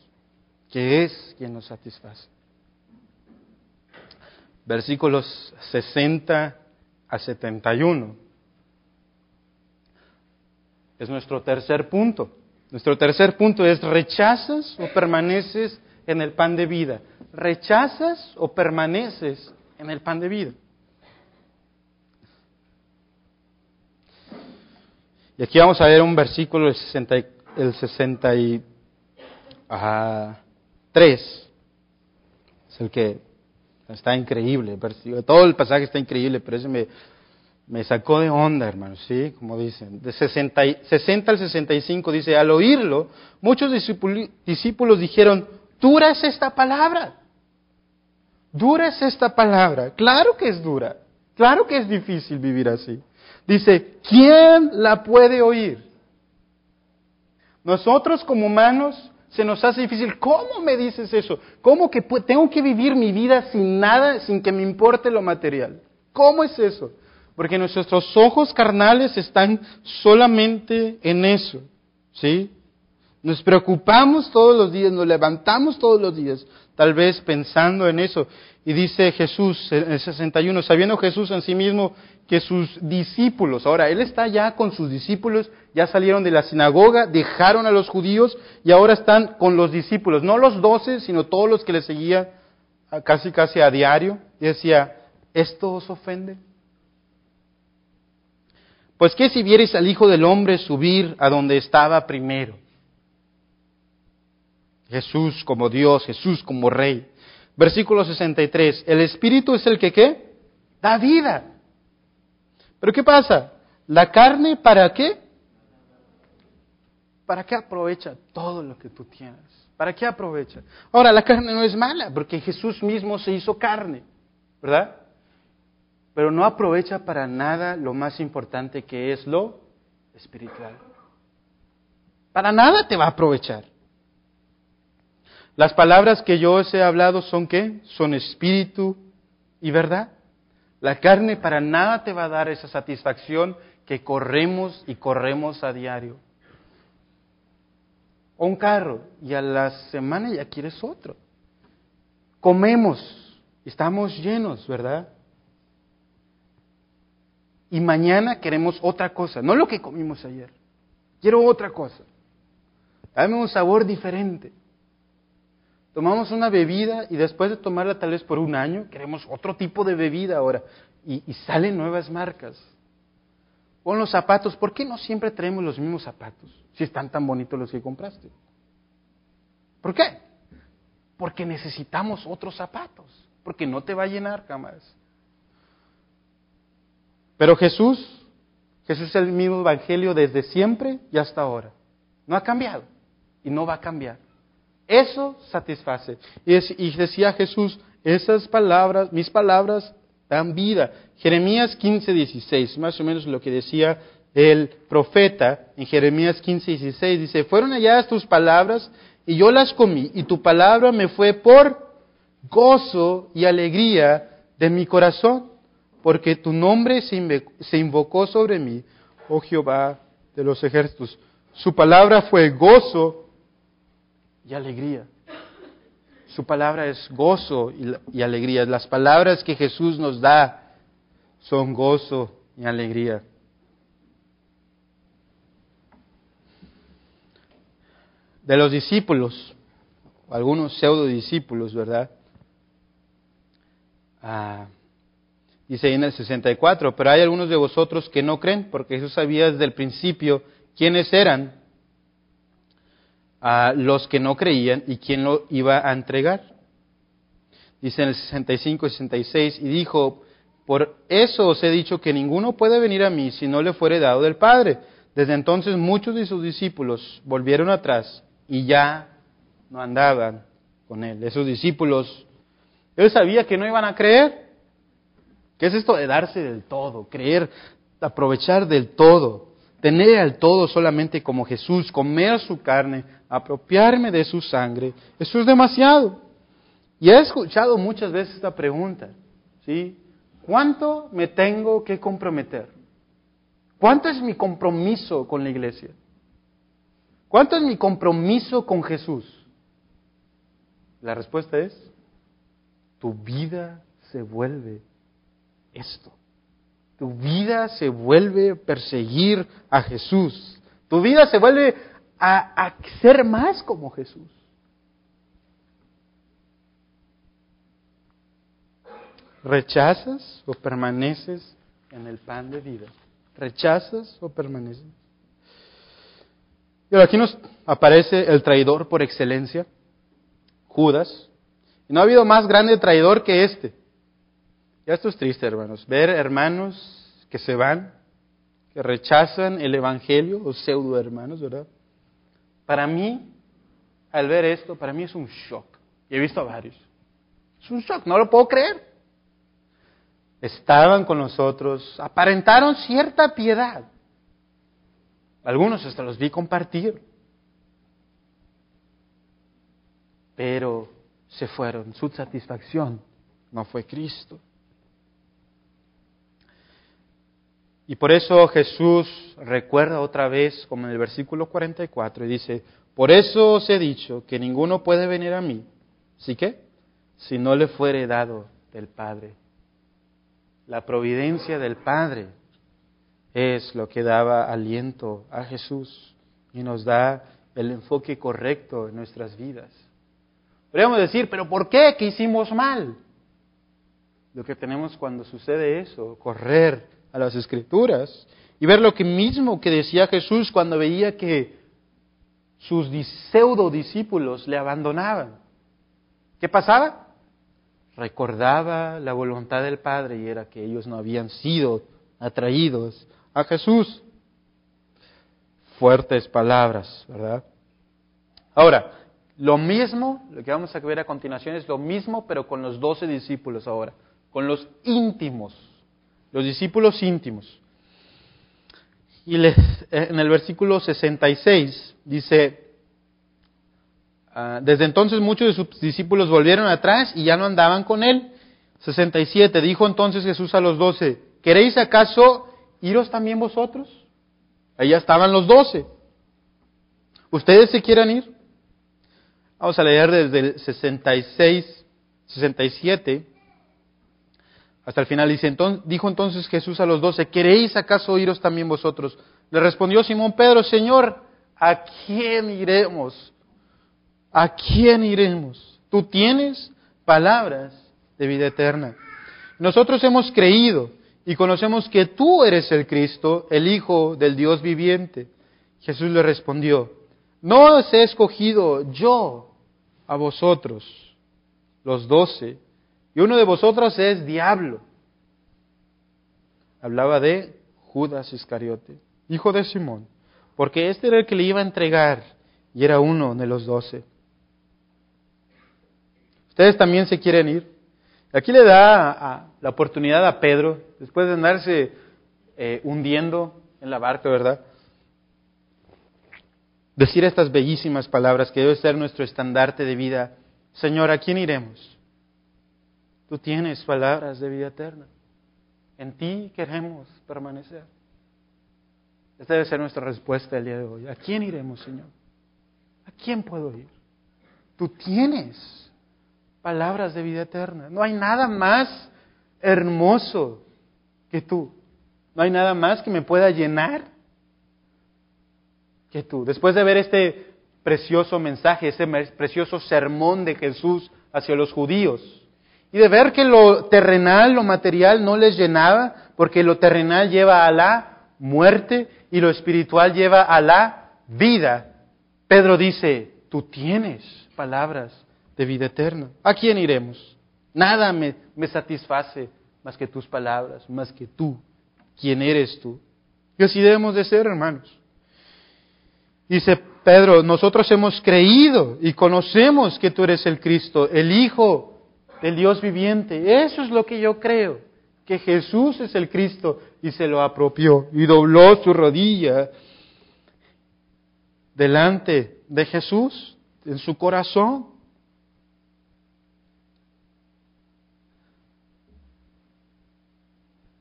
que es quien nos satisface. Versículos 60 a 71 es nuestro tercer punto. Nuestro tercer punto es rechazas o permaneces en el pan de vida. Rechazas o permaneces en el pan de vida. Y aquí vamos a ver un versículo, el, 60, el 63. Es el que está increíble. Todo el pasaje está increíble, pero ese me, me sacó de onda, hermano, ¿sí? Como dicen. De 60, 60 al 65 dice, al oírlo, muchos discípulos dijeron, dura es esta palabra. Dura es esta palabra. Claro que es dura. Claro que es difícil vivir así. Dice, ¿quién la puede oír? Nosotros como humanos se nos hace difícil. ¿Cómo me dices eso? ¿Cómo que tengo que vivir mi vida sin nada, sin que me importe lo material? ¿Cómo es eso? Porque nuestros ojos carnales están solamente en eso, ¿sí? Nos preocupamos todos los días, nos levantamos todos los días, tal vez pensando en eso. Y dice Jesús en el 61, sabiendo Jesús en sí mismo que sus discípulos, ahora Él está ya con sus discípulos, ya salieron de la sinagoga, dejaron a los judíos y ahora están con los discípulos, no los doce, sino todos los que le seguían casi casi a diario. Y decía, ¿esto os ofende? Pues qué si vierais al Hijo del Hombre subir a donde estaba primero. Jesús como Dios, Jesús como Rey. Versículo 63. El Espíritu es el que qué? Da vida. Pero ¿qué pasa? La carne para qué? ¿Para qué aprovecha todo lo que tú tienes? ¿Para qué aprovecha? Ahora, la carne no es mala, porque Jesús mismo se hizo carne, ¿verdad? pero no aprovecha para nada lo más importante que es lo espiritual. Para nada te va a aprovechar. Las palabras que yo os he hablado son qué? Son espíritu y verdad. La carne para nada te va a dar esa satisfacción que corremos y corremos a diario. Un carro y a la semana ya quieres otro. Comemos, estamos llenos, ¿verdad? y mañana queremos otra cosa, no lo que comimos ayer. Quiero otra cosa. Dame un sabor diferente. Tomamos una bebida y después de tomarla tal vez por un año, queremos otro tipo de bebida ahora. Y, salen nuevas marcas. O los zapatos, ¿por qué no siempre traemos los mismos zapatos? Si están tan bonitos los que compraste. ¿Por qué? Porque necesitamos otros zapatos. Porque no te va a llenar jamás. Pero Jesús, Jesús es el mismo evangelio desde siempre y hasta ahora. No ha cambiado y no va a cambiar. Eso satisface. Y, decía Jesús, esas palabras, mis palabras dan vida. Jeremías 15, 16, más o menos lo que decía el profeta en Jeremías 15, 16, dice, fueron halladas tus palabras y yo las comí y tu palabra me fue por gozo y alegría de mi corazón, porque tu nombre se invocó sobre mí, oh Jehová de los ejércitos. Su palabra fue gozo y alegría. Su palabra es gozo y, alegría. Las palabras que Jesús nos da son gozo y alegría. De los discípulos, algunos pseudo discípulos, ¿verdad? Ah, dice en el 64, pero hay algunos de vosotros que no creen, porque Jesús sabía desde el principio quiénes eran a los que no creían y quién lo iba a entregar. Dice en el 65 y 66, y dijo, por eso os he dicho que ninguno puede venir a mí si no le fuere dado del Padre. Desde entonces muchos de sus discípulos volvieron atrás y ya no andaban con él. Esos discípulos, él sabía que no iban a creer. ¿Qué es esto de darse del todo? Creer, aprovechar del todo tener al todo solamente como Jesús, comer su carne, apropiarme de su sangre, eso es demasiado. Y he escuchado muchas veces esta pregunta. ¿Cuánto me tengo que comprometer? ¿Cuánto es mi compromiso con la iglesia? ¿Cuánto es mi compromiso con Jesús? La respuesta es, tu vida se vuelve esto. Tu vida se vuelve perseguir a Jesús. Tu vida se vuelve a, a ser más como Jesús. ¿Rechazas o permaneces en el pan de vida? ¿Rechazas o permaneces? Y aquí nos aparece el traidor por excelencia, Judas. Y no ha habido más grande traidor que este. Esto es triste, hermanos. Ver hermanos que se van, que rechazan el Evangelio, o pseudo hermanos, ¿verdad? Para mí, al ver esto, para mí es un shock. Y he visto a varios. Es un shock, no lo puedo creer. Estaban con nosotros, aparentaron cierta piedad. Algunos hasta los vi compartir. Pero se fueron. Su satisfacción no fue Cristo. Y por eso Jesús recuerda otra vez, como en el versículo 44, y dice, por eso os he dicho que ninguno puede venir a mí, ¿sí que? Si no le fuere dado del Padre. La providencia del Padre es lo que daba aliento a Jesús y nos da el enfoque correcto en nuestras vidas. Podríamos decir, pero ¿por qué? ¿Qué hicimos mal? Lo que tenemos cuando sucede eso, correr a las escrituras y ver lo que mismo que decía Jesús cuando veía que sus pseudo discípulos le abandonaban. ¿Qué pasaba? Recordaba la voluntad del Padre y era que ellos no habían sido atraídos a Jesús. Fuertes palabras, ¿verdad? Ahora, lo mismo, lo que vamos a ver a continuación es lo mismo, pero con los doce discípulos ahora, con los íntimos los discípulos íntimos. Y les, en el versículo 66 dice, ah, desde entonces muchos de sus discípulos volvieron atrás y ya no andaban con él. 67, dijo entonces Jesús a los doce, ¿queréis acaso iros también vosotros? Allá estaban los doce. ¿Ustedes se quieran ir? Vamos a leer desde el 66, 67 hasta el final dice, dijo entonces Jesús a los doce, ¿queréis acaso oíros también vosotros? Le respondió Simón Pedro, Señor, ¿a quién iremos? ¿A quién iremos? Tú tienes palabras de vida eterna. Nosotros hemos creído y conocemos que tú eres el Cristo, el Hijo del Dios viviente. Jesús le respondió, no os he escogido yo a vosotros, los doce, y uno de vosotros es diablo. hablaba de Judas Iscariote, hijo de Simón, porque este era el que le iba a entregar y era uno de los doce. Ustedes también se quieren ir. Aquí le da la oportunidad a Pedro, después de andarse eh, hundiendo en la barca, ¿verdad? Decir estas bellísimas palabras que debe ser nuestro estandarte de vida. Señor, ¿a quién iremos? Tú tienes palabras de vida eterna. En ti queremos permanecer. Esta debe ser nuestra respuesta el día de hoy. ¿A quién iremos, Señor? ¿A quién puedo ir? Tú tienes palabras de vida eterna. No hay nada más hermoso que tú. No hay nada más que me pueda llenar que tú. Después de ver este precioso mensaje, este precioso sermón de Jesús hacia los judíos, y de ver que lo terrenal, lo material no les llenaba, porque lo terrenal lleva a la muerte y lo espiritual lleva a la vida. Pedro dice, tú tienes palabras de vida eterna. ¿A quién iremos? Nada me, satisface más que tus palabras, más que tú, quién eres tú. Y así debemos de ser, hermanos. Dice Pedro, nosotros hemos creído y conocemos que tú eres el Cristo, el Hijo del Dios viviente. Eso es lo que yo creo, que Jesús es el Cristo y se lo apropió y dobló su rodilla delante de Jesús en su corazón.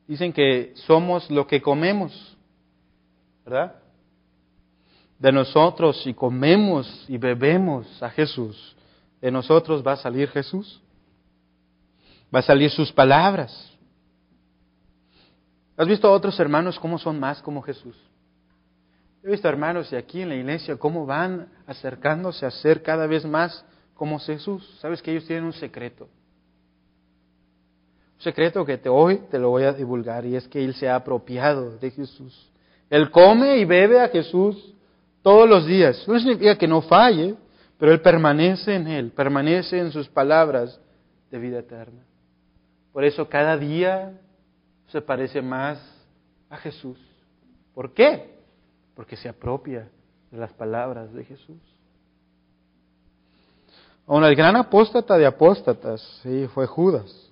Dicen que somos lo que comemos, ¿verdad? De nosotros si comemos y bebemos a Jesús, de nosotros va a salir Jesús va a salir sus palabras. ¿Has visto a otros hermanos cómo son más como Jesús? He visto hermanos y aquí en la iglesia cómo van acercándose a ser cada vez más como Jesús. Sabes que ellos tienen un secreto. Un secreto que te, hoy te lo voy a divulgar y es que Él se ha apropiado de Jesús. Él come y bebe a Jesús todos los días. No significa que no falle, pero Él permanece en Él, permanece en sus palabras de vida eterna. Por eso cada día se parece más a Jesús. ¿Por qué? Porque se apropia de las palabras de Jesús. Aún el gran apóstata de apóstatas, sí, fue Judas.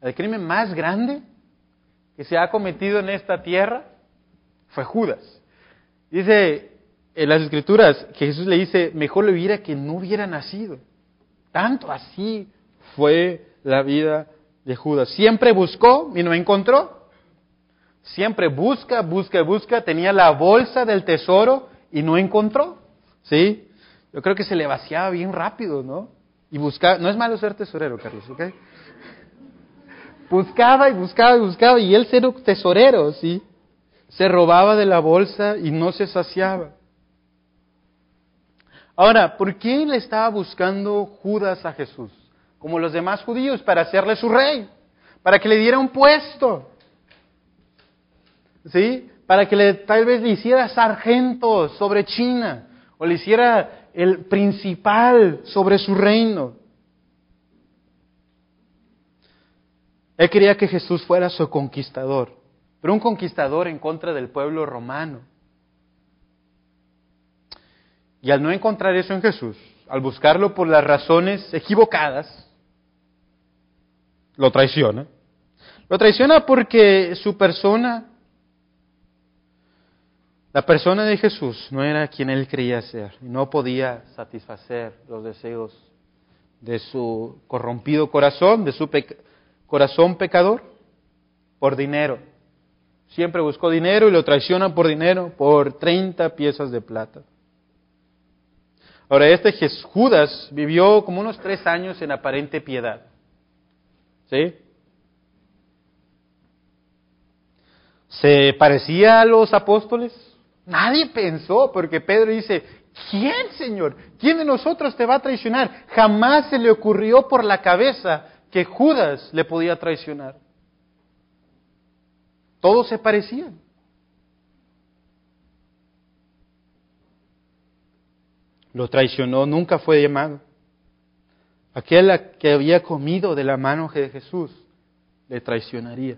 El crimen más grande que se ha cometido en esta tierra fue Judas. Dice en las escrituras que Jesús le dice, mejor le hubiera que no hubiera nacido. Tanto así fue la vida de Judas. Siempre buscó y no encontró. Siempre busca, busca, busca. Tenía la bolsa del tesoro y no encontró. ¿Sí? Yo creo que se le vaciaba bien rápido, ¿no? Y buscaba, no es malo ser tesorero, Carlos, ¿ok? Buscaba y buscaba y buscaba y él ser tesorero, ¿sí? Se robaba de la bolsa y no se saciaba. Ahora, ¿por qué le estaba buscando Judas a Jesús? Como los demás judíos, para hacerle su rey, para que le diera un puesto, ¿sí? Para que le, tal vez le hiciera sargento sobre China, o le hiciera el principal sobre su reino. Él quería que Jesús fuera su conquistador, pero un conquistador en contra del pueblo romano. Y al no encontrar eso en Jesús, al buscarlo por las razones equivocadas, lo traiciona. Lo traiciona porque su persona, la persona de Jesús, no era quien él creía ser y no podía satisfacer los deseos de su corrompido corazón, de su corazón pecador, por dinero. Siempre buscó dinero y lo traiciona por dinero, por 30 piezas de plata. Ahora, este Judas vivió como unos tres años en aparente piedad. ¿Sí? ¿Se parecía a los apóstoles? Nadie pensó, porque Pedro dice, ¿quién, Señor? ¿Quién de nosotros te va a traicionar? Jamás se le ocurrió por la cabeza que Judas le podía traicionar. Todos se parecían. Lo traicionó, nunca fue llamado. Aquel que había comido de la mano de Jesús le traicionaría.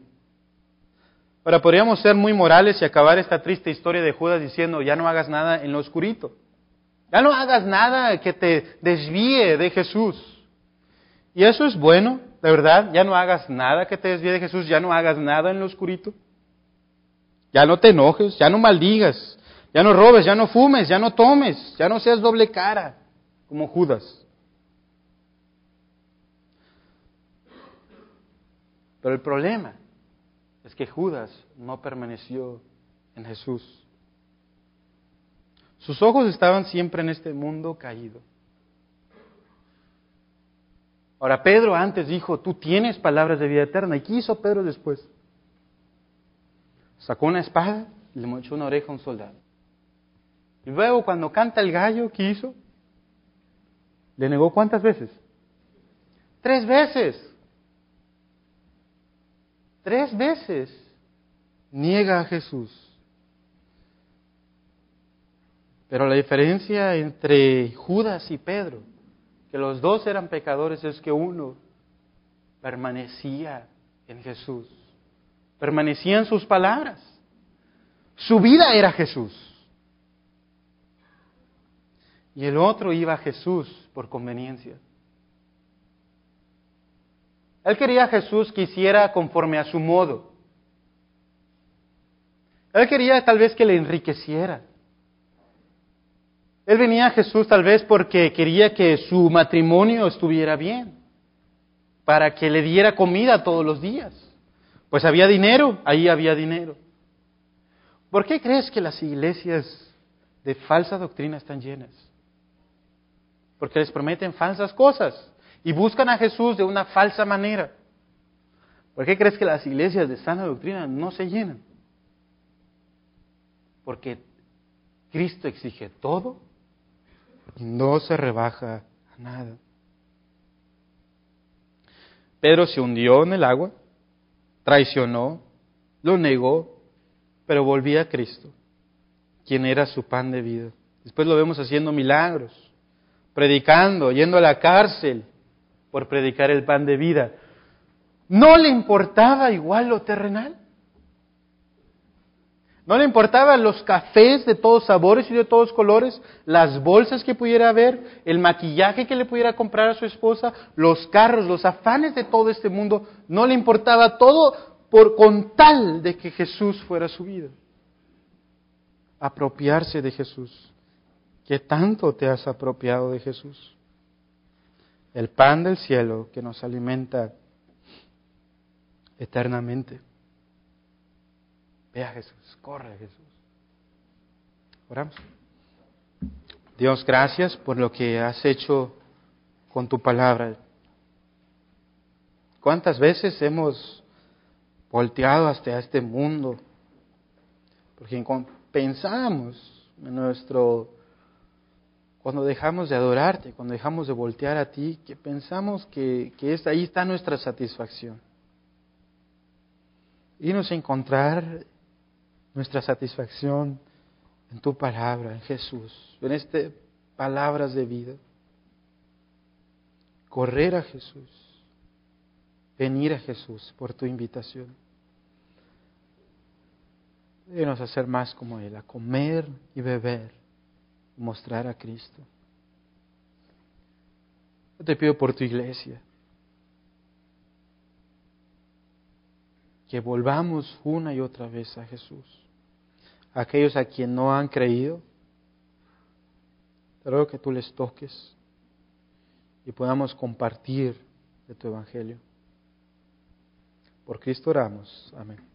Ahora podríamos ser muy morales y acabar esta triste historia de Judas diciendo, ya no hagas nada en lo oscurito. Ya no hagas nada que te desvíe de Jesús. Y eso es bueno, de verdad. Ya no hagas nada que te desvíe de Jesús. Ya no hagas nada en lo oscurito. Ya no te enojes, ya no maldigas, ya no robes, ya no fumes, ya no tomes, ya no seas doble cara como Judas. Pero el problema es que Judas no permaneció en Jesús. Sus ojos estaban siempre en este mundo caído. Ahora, Pedro antes dijo, tú tienes palabras de vida eterna. ¿Y qué hizo Pedro después? Sacó una espada y le mochó una oreja a un soldado. Y luego cuando canta el gallo, ¿qué hizo? ¿Le negó cuántas veces? Tres veces. Tres veces niega a Jesús. Pero la diferencia entre Judas y Pedro, que los dos eran pecadores, es que uno permanecía en Jesús, permanecía en sus palabras. Su vida era Jesús. Y el otro iba a Jesús por conveniencia. Él quería a Jesús que hiciera conforme a su modo. Él quería tal vez que le enriqueciera. Él venía a Jesús tal vez porque quería que su matrimonio estuviera bien, para que le diera comida todos los días. Pues había dinero, ahí había dinero. ¿Por qué crees que las iglesias de falsa doctrina están llenas? Porque les prometen falsas cosas y buscan a Jesús de una falsa manera. ¿Por qué crees que las iglesias de sana doctrina no se llenan? Porque Cristo exige todo y no se rebaja a nada. Pedro se hundió en el agua, traicionó, lo negó, pero volvía a Cristo, quien era su pan de vida. Después lo vemos haciendo milagros, predicando, yendo a la cárcel, por predicar el pan de vida. ¿No le importaba igual lo terrenal? ¿No le importaban los cafés de todos sabores y de todos colores, las bolsas que pudiera haber, el maquillaje que le pudiera comprar a su esposa, los carros, los afanes de todo este mundo? No le importaba todo por con tal de que Jesús fuera su vida. Apropiarse de Jesús. ¿Qué tanto te has apropiado de Jesús? El pan del cielo que nos alimenta eternamente. Ve a Jesús, corre a Jesús. Oramos. Dios, gracias por lo que has hecho con tu palabra. ¿Cuántas veces hemos volteado hasta este mundo? Porque pensamos en nuestro cuando dejamos de adorarte, cuando dejamos de voltear a ti, que pensamos que, que es, ahí está nuestra satisfacción. Y nos encontrar nuestra satisfacción en tu palabra, en Jesús, en estas palabras de vida. Correr a Jesús, venir a Jesús por tu invitación. Debemos hacer más como Él, a comer y beber mostrar a Cristo. Yo te pido por tu iglesia que volvamos una y otra vez a Jesús. Aquellos a quien no han creído, te ruego que tú les toques y podamos compartir de tu evangelio. Por Cristo oramos. Amén.